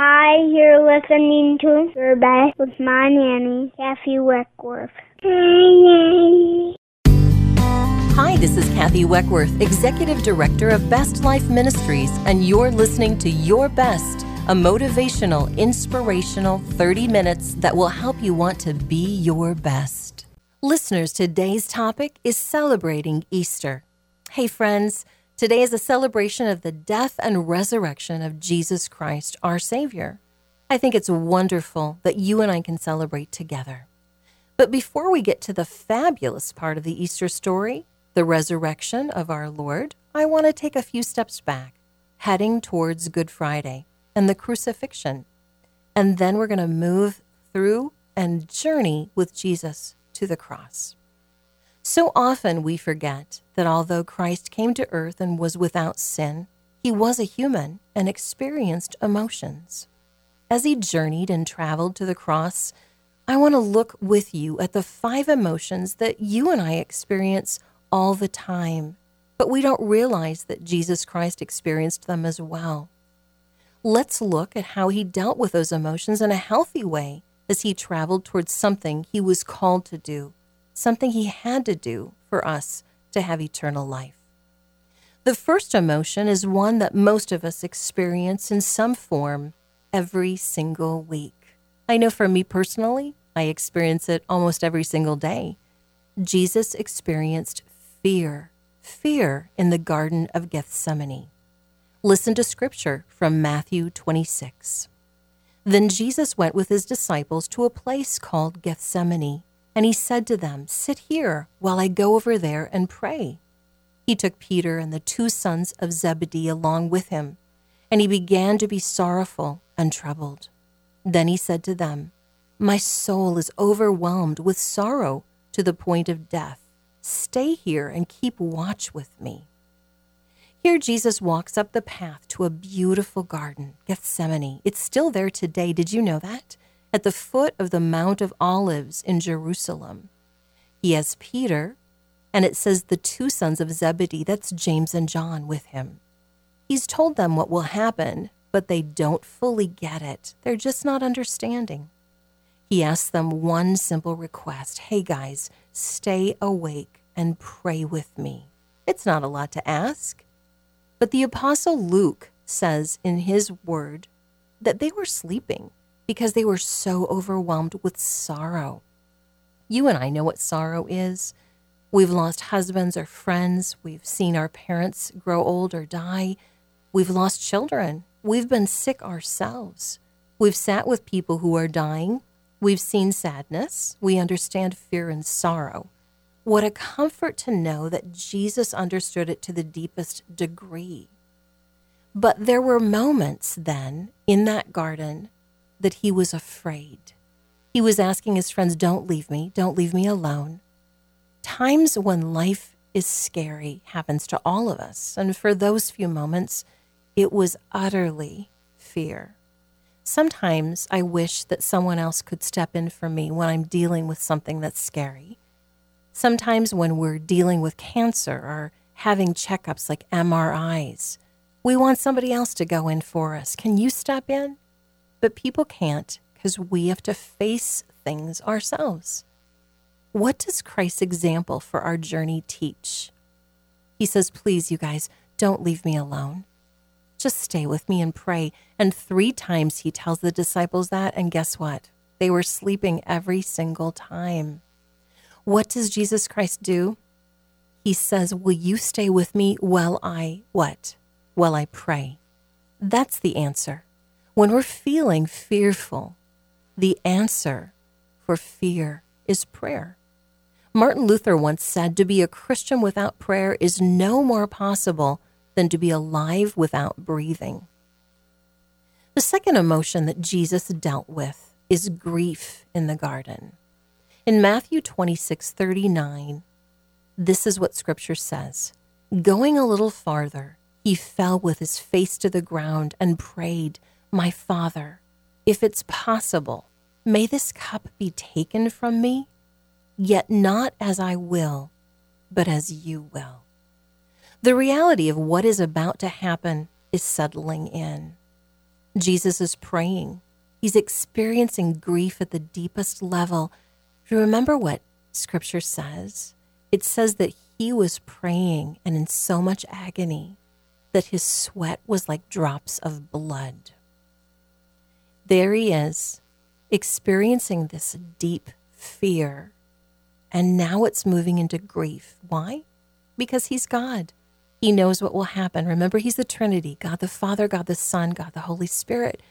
Hi, you're listening to Your Best with my nanny, Kathy Weckworth. Hi, nanny. Hi, this is Kathy Weckworth, Executive Director of Best Life Ministries, and you're listening to Your Best, a motivational, inspirational 30 minutes that will help you want to be your best. Listeners, today's topic is celebrating Easter. Hey, friends. Today is a celebration of the death and resurrection of Jesus Christ, our Savior. I think it's wonderful that you and I can celebrate together. But before we get to the fabulous part of the Easter story, the resurrection of our Lord, I want to take a few steps back, heading towards Good Friday and the crucifixion. And then we're going to move through and journey with Jesus to the cross. So often we forget that although Christ came to earth and was without sin, he was a human and experienced emotions. As he journeyed and traveled to the cross, I want to look with you at the five emotions that you and I experience all the time, but we don't realize that Jesus Christ experienced them as well. Let's look at how he dealt with those emotions in a healthy way as he traveled towards something he was called to do something he had to do for us to have eternal life. The first emotion is one that most of us experience in some form every single week. I know for me personally, I experience it almost every single day. Jesus experienced fear, fear in the Garden of Gethsemane. Listen to scripture from Matthew 26. Then Jesus went with his disciples to a place called Gethsemane and he said to them, Sit here while I go over there and pray. He took Peter and the two sons of Zebedee along with him, and he began to be sorrowful and troubled. Then he said to them, My soul is overwhelmed with sorrow to the point of death. Stay here and keep watch with me. Here, Jesus walks up the path to a beautiful garden, Gethsemane. It's still there today. Did you know that? At the foot of the Mount of Olives in Jerusalem. He has Peter, and it says the two sons of Zebedee, that's James and John, with him. He's told them what will happen, but they don't fully get it. They're just not understanding. He asks them one simple request Hey guys, stay awake and pray with me. It's not a lot to ask. But the Apostle Luke says in his word that they were sleeping because they were so overwhelmed with sorrow. You and I know what sorrow is. We've lost husbands or friends. We've seen our parents grow old or die. We've lost children. We've been sick ourselves. We've sat with people who are dying. We've seen sadness. We understand fear and sorrow. What a comfort to know that Jesus understood it to the deepest degree. But there were moments then in that garden that he was afraid. He was asking his friends, Don't leave me, don't leave me alone. Times when life is scary happens to all of us, and for those few moments, it was utterly fear. Sometimes I wish that someone else could step in for me when I'm dealing with something that's scary. Sometimes when we're dealing with cancer or having checkups like MRIs, we want somebody else to go in for us. Can you step in? But people can't because we have to face things ourselves. What does Christ's example for our journey teach? He says, Please, you guys, don't leave me alone. Just stay with me and pray. And three times he tells the disciples that. And guess what? They were sleeping every single time. What does Jesus Christ do? He says, Will you stay with me while I what? While I pray. That's the answer. When we're feeling fearful, the answer for fear is prayer. Martin Luther once said to be a Christian without prayer is no more possible than to be alive without breathing. The second emotion that Jesus dealt with is grief in the garden. In Matthew 26 39, this is what scripture says Going a little farther, he fell with his face to the ground and prayed, my Father, if it's possible, may this cup be taken from me, yet not as I will, but as you will. The reality of what is about to happen is settling in. Jesus is praying. He's experiencing grief at the deepest level. Remember what scripture says? It says that he was praying and in so much agony that his sweat was like drops of blood. There he is, experiencing this deep fear. And now it's moving into grief. Why? Because he's God. He knows what will happen. Remember, he's the Trinity God the Father, God the Son, God the Holy Spirit.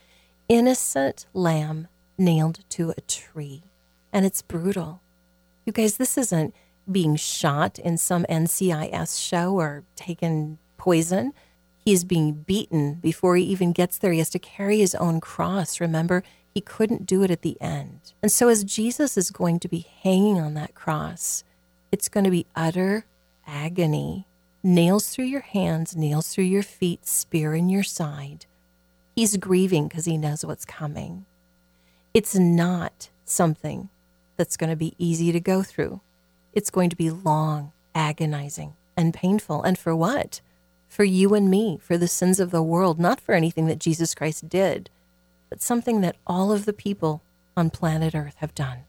Innocent lamb nailed to a tree. And it's brutal. You guys, this isn't being shot in some NCIS show or taken poison. He's being beaten before he even gets there. He has to carry his own cross. Remember, he couldn't do it at the end. And so, as Jesus is going to be hanging on that cross, it's going to be utter agony nails through your hands, nails through your feet, spear in your side. He's grieving because he knows what's coming. It's not something that's going to be easy to go through. It's going to be long, agonizing, and painful. And for what? For you and me, for the sins of the world, not for anything that Jesus Christ did, but something that all of the people on planet Earth have done.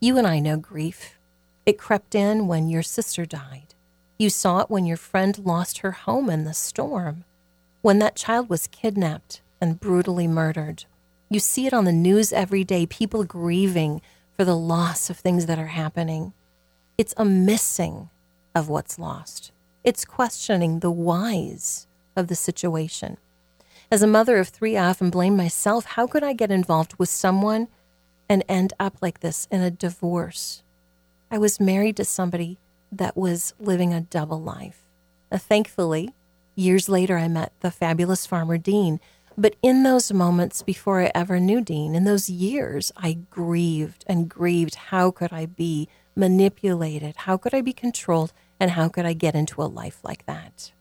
You and I know grief. It crept in when your sister died. You saw it when your friend lost her home in the storm, when that child was kidnapped and brutally murdered. You see it on the news every day, people grieving for the loss of things that are happening. It's a missing of what's lost. It's questioning the whys of the situation. As a mother of three, I often blame myself. How could I get involved with someone and end up like this in a divorce? I was married to somebody that was living a double life. Uh, thankfully, years later, I met the fabulous farmer Dean. But in those moments before I ever knew Dean, in those years, I grieved and grieved. How could I be manipulated? How could I be controlled? And how could I get into a life like that?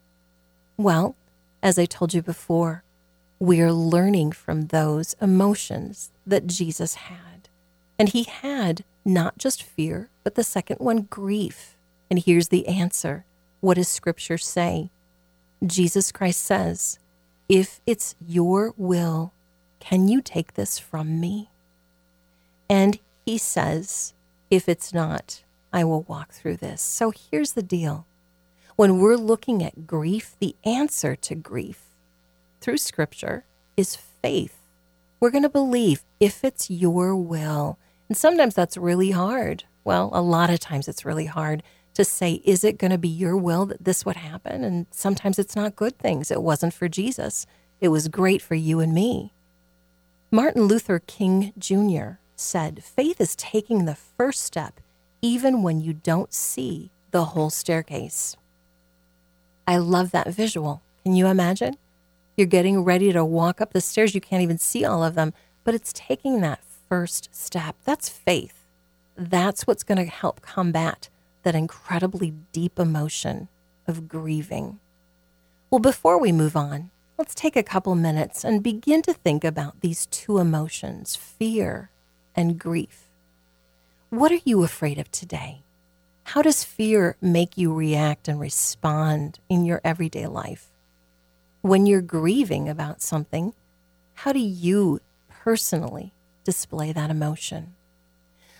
Well, as I told you before, we're learning from those emotions that Jesus had. And he had not just fear, but the second one, grief. And here's the answer what does Scripture say? Jesus Christ says, If it's your will, can you take this from me? And he says, If it's not, I will walk through this. So here's the deal. When we're looking at grief, the answer to grief through Scripture is faith. We're going to believe if it's your will. And sometimes that's really hard. Well, a lot of times it's really hard to say, is it going to be your will that this would happen? And sometimes it's not good things. It wasn't for Jesus, it was great for you and me. Martin Luther King Jr. said, faith is taking the first step even when you don't see the whole staircase. I love that visual. Can you imagine? You're getting ready to walk up the stairs. You can't even see all of them, but it's taking that first step. That's faith. That's what's going to help combat that incredibly deep emotion of grieving. Well, before we move on, let's take a couple minutes and begin to think about these two emotions fear and grief. What are you afraid of today? How does fear make you react and respond in your everyday life? When you're grieving about something, how do you personally display that emotion?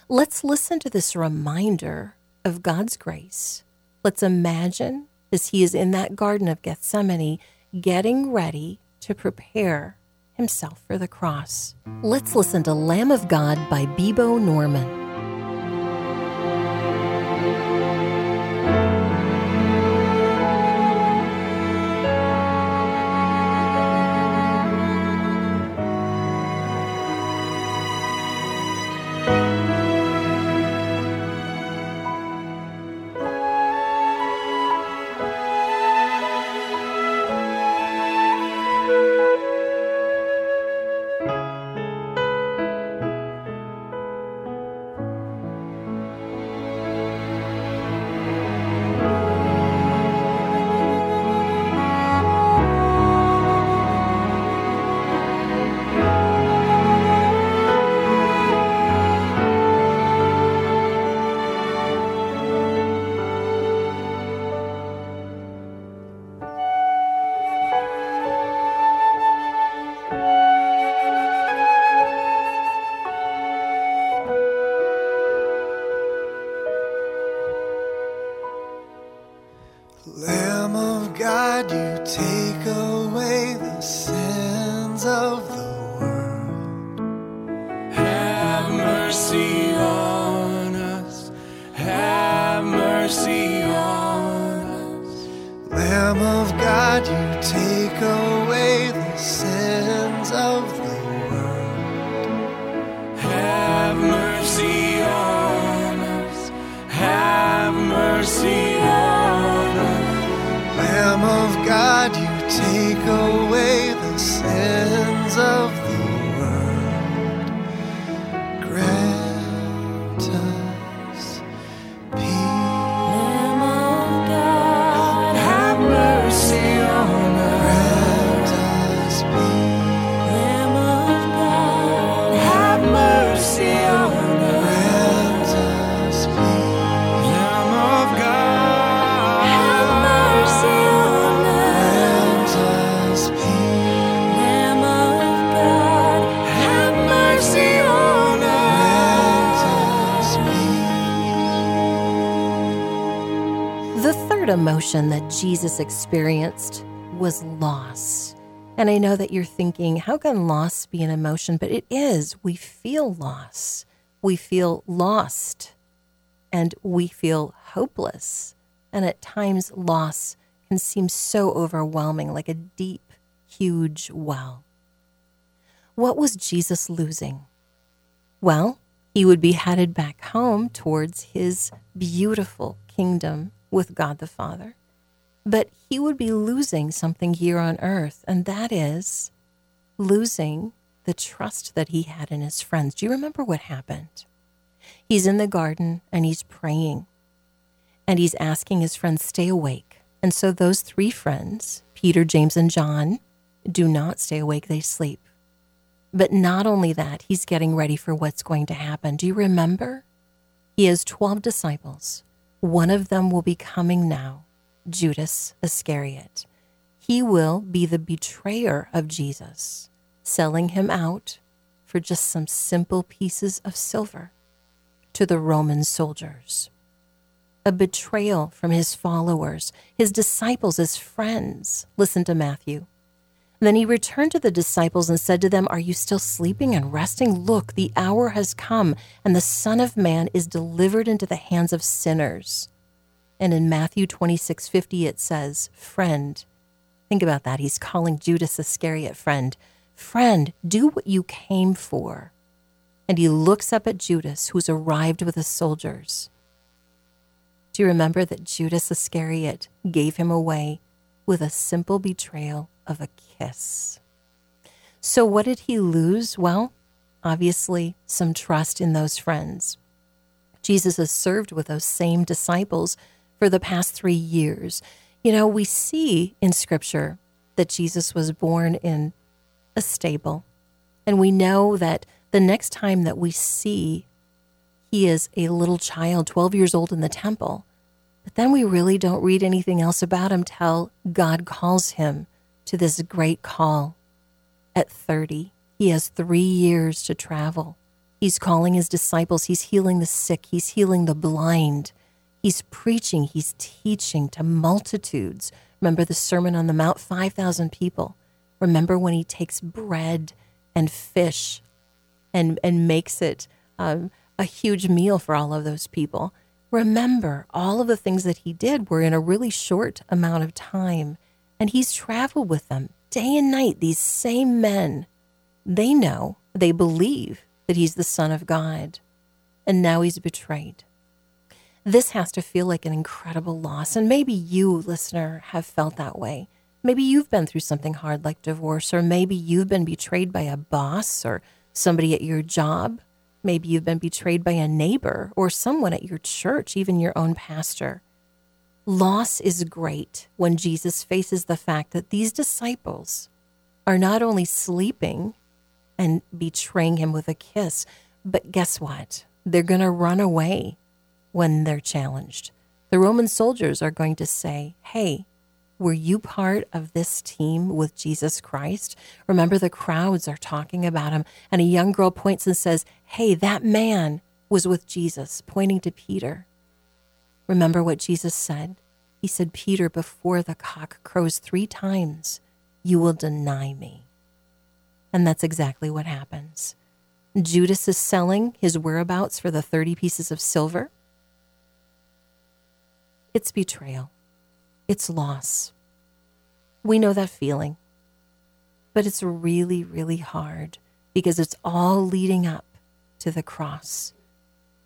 Let's listen to this reminder of God's grace. Let's imagine as he is in that Garden of Gethsemane, getting ready to prepare himself for the cross. Let's listen to Lamb of God by Bebo Norman. Take away the sins of the world. Have mercy on us. Have mercy on us. Lamb of God, you take away the sins of third emotion that Jesus experienced was loss. And I know that you're thinking, how can loss be an emotion? But it is. We feel loss. We feel lost. And we feel hopeless. And at times, loss can seem so overwhelming, like a deep, huge well. What was Jesus losing? Well, he would be headed back home towards his beautiful kingdom with God the Father. But he would be losing something here on earth, and that is losing the trust that he had in his friends. Do you remember what happened? He's in the garden and he's praying, and he's asking his friends, stay awake. And so those three friends, Peter, James, and John, do not stay awake, they sleep. But not only that, he's getting ready for what's going to happen. Do you remember? He has 12 disciples. One of them will be coming now, Judas Iscariot. He will be the betrayer of Jesus, selling him out for just some simple pieces of silver to the Roman soldiers. A betrayal from his followers, his disciples, his friends. Listen to Matthew. Then he returned to the disciples and said to them, Are you still sleeping and resting? Look, the hour has come, and the Son of Man is delivered into the hands of sinners. And in Matthew 26 50, it says, Friend, think about that. He's calling Judas Iscariot friend. Friend, do what you came for. And he looks up at Judas, who's arrived with the soldiers. Do you remember that Judas Iscariot gave him away with a simple betrayal of a kiss? So, what did he lose? Well, obviously, some trust in those friends. Jesus has served with those same disciples for the past three years. You know, we see in scripture that Jesus was born in a stable, and we know that the next time that we see he is a little child, 12 years old in the temple. But then we really don't read anything else about him till God calls him to this great call. At 30, he has three years to travel. He's calling his disciples, he's healing the sick, he's healing the blind, he's preaching, he's teaching to multitudes. Remember the Sermon on the Mount, 5,000 people. Remember when he takes bread and fish and, and makes it um, a huge meal for all of those people. Remember, all of the things that he did were in a really short amount of time, and he's traveled with them day and night. These same men, they know, they believe that he's the Son of God, and now he's betrayed. This has to feel like an incredible loss, and maybe you, listener, have felt that way. Maybe you've been through something hard like divorce, or maybe you've been betrayed by a boss or somebody at your job. Maybe you've been betrayed by a neighbor or someone at your church, even your own pastor. Loss is great when Jesus faces the fact that these disciples are not only sleeping and betraying him with a kiss, but guess what? They're going to run away when they're challenged. The Roman soldiers are going to say, Hey, were you part of this team with Jesus Christ? Remember, the crowds are talking about him, and a young girl points and says, Hey, that man was with Jesus, pointing to Peter. Remember what Jesus said? He said, Peter, before the cock crows three times, you will deny me. And that's exactly what happens. Judas is selling his whereabouts for the 30 pieces of silver. It's betrayal, it's loss. We know that feeling. But it's really, really hard because it's all leading up to the cross.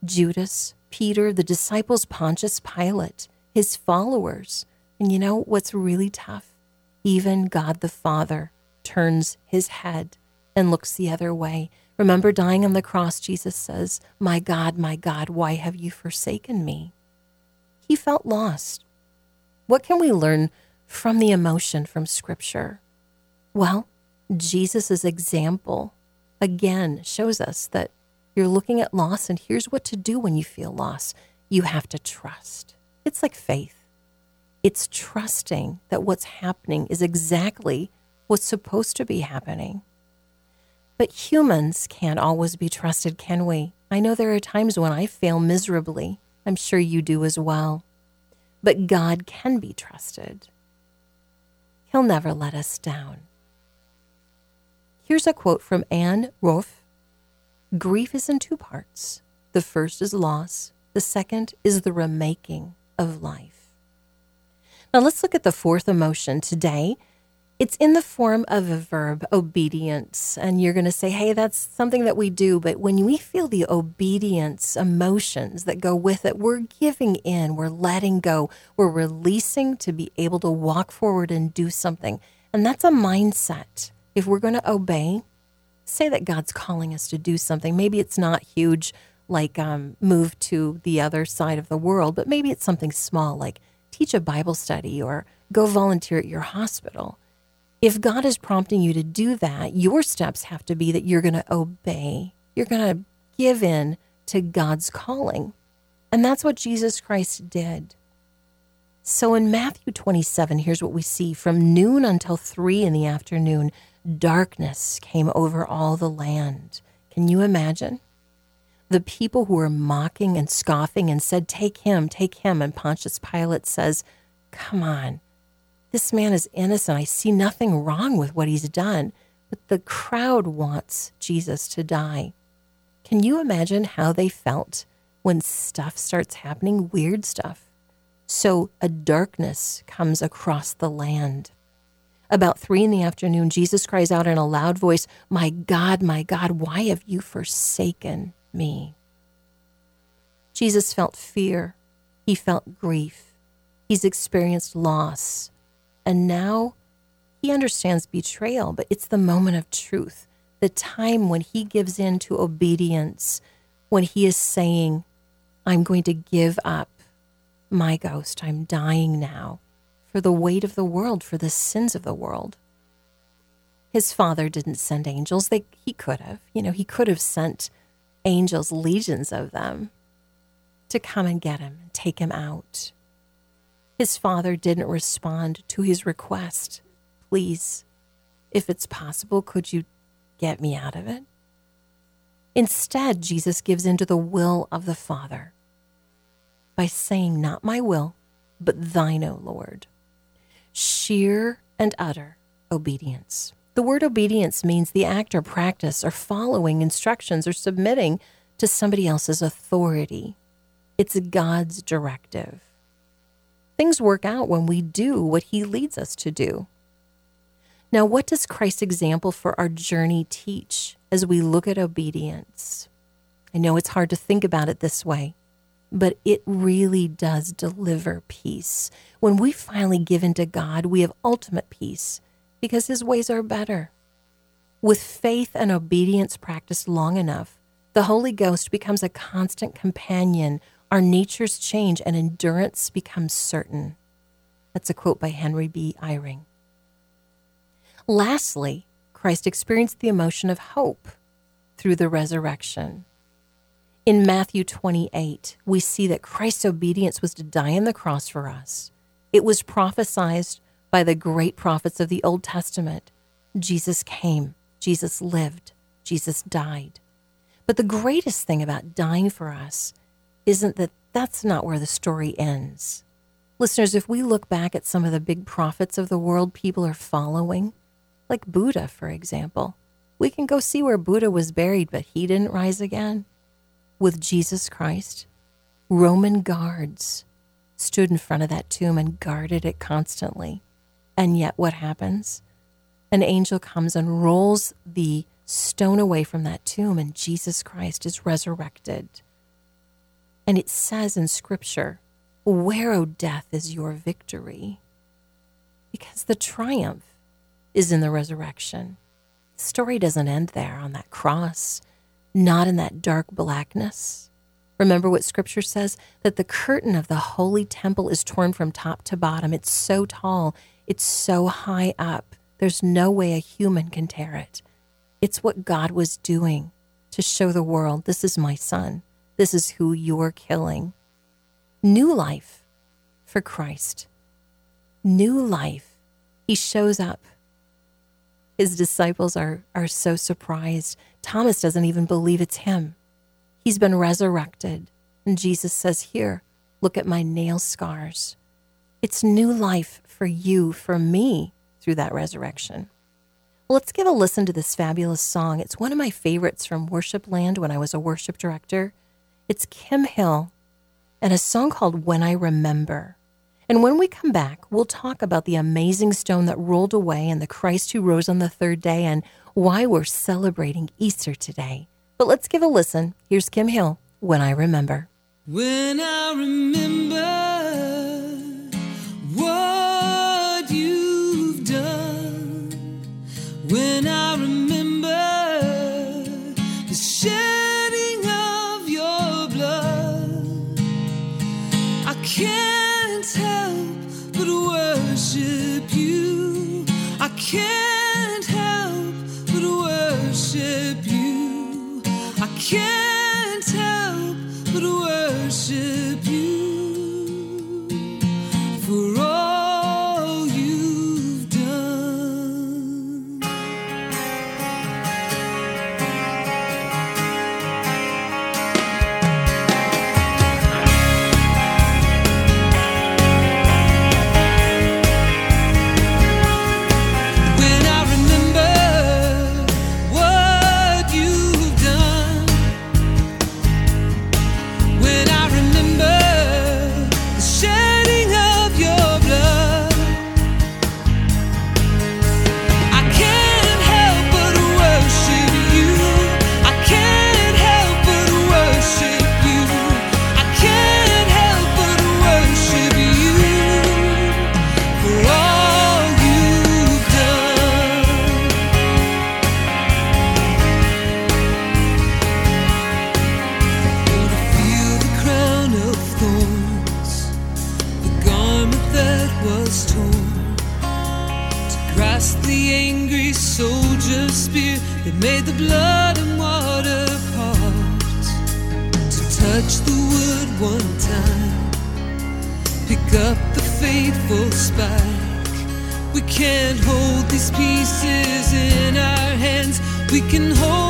Judas, Peter, the disciples, Pontius Pilate, his followers. And you know what's really tough? Even God the Father turns his head and looks the other way. Remember, dying on the cross, Jesus says, My God, my God, why have you forsaken me? He felt lost. What can we learn from the emotion from Scripture? Well, Jesus' example again shows us that you're looking at loss, and here's what to do when you feel loss you have to trust. It's like faith, it's trusting that what's happening is exactly what's supposed to be happening. But humans can't always be trusted, can we? I know there are times when I fail miserably. I'm sure you do as well. But God can be trusted. He'll never let us down. Here's a quote from Anne Roth Grief is in two parts. The first is loss, the second is the remaking of life. Now let's look at the fourth emotion today it's in the form of a verb, obedience. And you're going to say, hey, that's something that we do. But when we feel the obedience emotions that go with it, we're giving in, we're letting go, we're releasing to be able to walk forward and do something. And that's a mindset. If we're going to obey, say that God's calling us to do something. Maybe it's not huge, like um, move to the other side of the world, but maybe it's something small, like teach a Bible study or go volunteer at your hospital if God is prompting you to do that, your steps have to be that you're going to obey. You're going to give in to God's calling. And that's what Jesus Christ did. So in Matthew 27, here's what we see from noon until three in the afternoon, darkness came over all the land. Can you imagine? The people who were mocking and scoffing and said, Take him, take him. And Pontius Pilate says, Come on, this man is innocent. I see nothing wrong with what he's done. But the crowd wants Jesus to die. Can you imagine how they felt when stuff starts happening? Weird stuff. So a darkness comes across the land. About three in the afternoon, Jesus cries out in a loud voice, My God, my God, why have you forsaken me? Jesus felt fear. He felt grief. He's experienced loss. And now he understands betrayal, but it's the moment of truth, the time when he gives in to obedience, when he is saying, I'm going to give up my ghost. I'm dying now for the weight of the world, for the sins of the world. His father didn't send angels. They, he could have. You know, he could have sent angels, legions of them, to come and get him and take him out. His father didn't respond to his request. Please, if it's possible, could you get me out of it? Instead, Jesus gives into the will of the Father by saying, Not my will, but thine, O Lord. Sheer and utter obedience. The word obedience means the act or practice or following instructions or submitting to somebody else's authority. It's God's directive. Things work out when we do what he leads us to do. Now, what does Christ's example for our journey teach as we look at obedience? I know it's hard to think about it this way, but it really does deliver peace. When we finally give in to God, we have ultimate peace because his ways are better. With faith and obedience practiced long enough, the Holy Ghost becomes a constant companion our natures change and endurance becomes certain. That's a quote by Henry B. Eyring. Lastly, Christ experienced the emotion of hope through the resurrection. In Matthew 28, we see that Christ's obedience was to die on the cross for us. It was prophesied by the great prophets of the Old Testament. Jesus came, Jesus lived, Jesus died. But the greatest thing about dying for us isn't that that's not where the story ends. Listeners, if we look back at some of the big prophets of the world people are following, like Buddha, for example, We can go see where Buddha was buried, but he didn't rise again. With Jesus Christ, Roman guards stood in front of that tomb and guarded it constantly. And yet, what happens? An angel comes and rolls the stone away from that tomb, and Jesus Christ is resurrected. And it says in Scripture, Where, O death, is your victory? Because the triumph is in the resurrection. The story doesn't end there on that cross, not in that dark blackness. Remember what Scripture says that the curtain of the holy temple is torn from top to bottom. It's so tall, it's so high up. There's no way a human can tear it. It's what God was doing to show the world this is my son. This is who you're killing. New life for Christ. New life. He shows up. His disciples are, are so surprised. Thomas doesn't even believe it's him. He's been resurrected. And Jesus says, Here, look at my nail scars. It's new life for you, for me, through that resurrection. Well, let's give a listen to this fabulous song. It's one of my favorites from Worship Land when I was a worship director. It's Kim Hill and a song called When I Remember. And when we come back, we'll talk about the amazing stone that rolled away and the Christ who rose on the third day and why we're celebrating Easter today. But let's give a listen. Here's Kim Hill, When I Remember. When I remember We can hold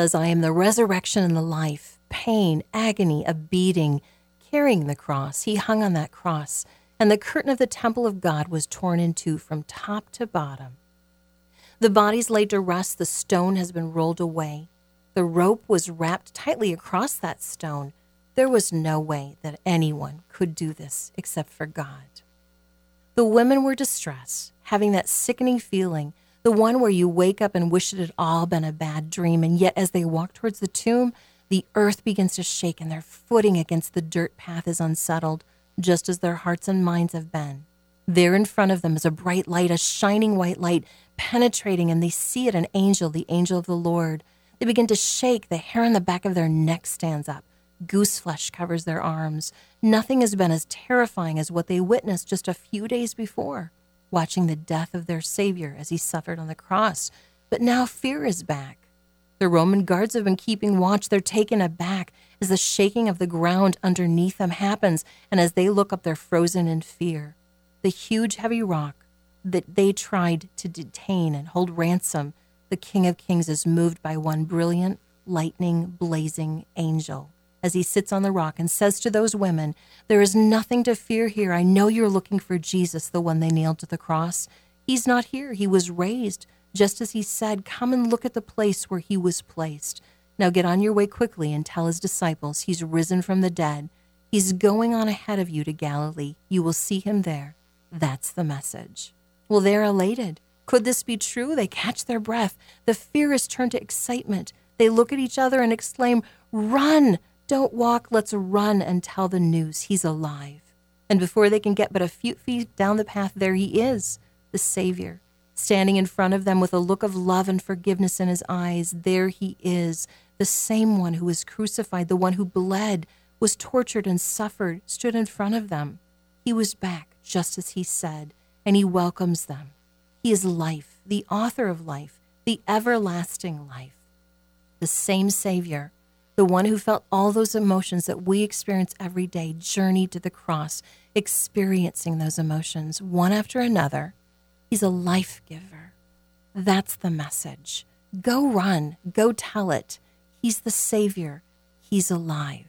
says, I am the resurrection and the life, pain, agony, a beating, carrying the cross. He hung on that cross, and the curtain of the temple of God was torn in two from top to bottom. The body's laid to rest, the stone has been rolled away. The rope was wrapped tightly across that stone. There was no way that anyone could do this except for God. The women were distressed, having that sickening feeling the one where you wake up and wish it had all been a bad dream, and yet as they walk towards the tomb, the earth begins to shake and their footing against the dirt path is unsettled, just as their hearts and minds have been. There in front of them is a bright light, a shining white light, penetrating, and they see it an angel, the angel of the Lord. They begin to shake, the hair on the back of their neck stands up. Goose flesh covers their arms. Nothing has been as terrifying as what they witnessed just a few days before watching the death of their Savior as he suffered on the cross. But now fear is back. The Roman guards have been keeping watch. They're taken aback as the shaking of the ground underneath them happens, and as they look up, they're frozen in fear. The huge, heavy rock that they tried to detain and hold ransom, the King of Kings is moved by one brilliant, lightning blazing angel as he sits on the rock and says to those women, There is nothing to fear here. I know you're looking for Jesus, the one they nailed to the cross. He's not here. He was raised, just as he said, Come and look at the place where he was placed. Now get on your way quickly and tell his disciples he's risen from the dead. He's going on ahead of you to Galilee. You will see him there. That's the message. Well, they're elated. Could this be true? They catch their breath. The fear is turned to excitement. They look at each other and exclaim, Run! Don't walk, let's run and tell the news. He's alive. And before they can get but a few feet down the path, there he is, the Savior, standing in front of them with a look of love and forgiveness in his eyes. There he is, the same one who was crucified, the one who bled, was tortured, and suffered, stood in front of them. He was back, just as he said, and he welcomes them. He is life, the author of life, the everlasting life. The same Savior the one who felt all those emotions that we experience every day, journeyed to the cross, experiencing those emotions one after another. He's a life giver. That's the message. Go run, go tell it. He's the Savior, He's alive.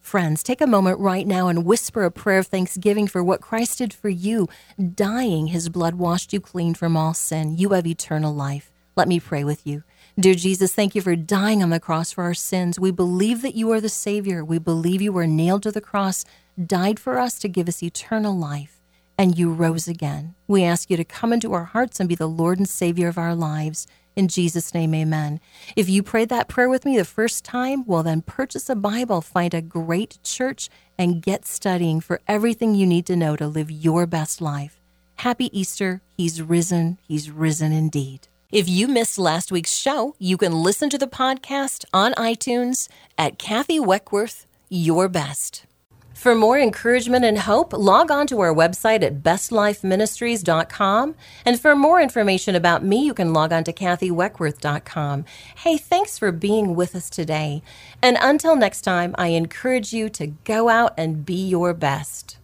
Friends, take a moment right now and whisper a prayer of thanksgiving for what Christ did for you. Dying, His blood washed you clean from all sin. You have eternal life. Let me pray with you. Dear Jesus, thank you for dying on the cross for our sins. We believe that you are the Savior. We believe you were nailed to the cross, died for us to give us eternal life, and you rose again. We ask you to come into our hearts and be the Lord and Savior of our lives. In Jesus' name, amen. If you prayed that prayer with me the first time, well, then purchase a Bible, find a great church, and get studying for everything you need to know to live your best life. Happy Easter. He's risen. He's risen indeed. If you missed last week's show, you can listen to the podcast on iTunes at Kathy Weckworth, Your Best. For more encouragement and hope, log on to our website at bestlifeministries.com. And for more information about me, you can log on to kathyweckworth.com. Hey, thanks for being with us today. And until next time, I encourage you to go out and be your best.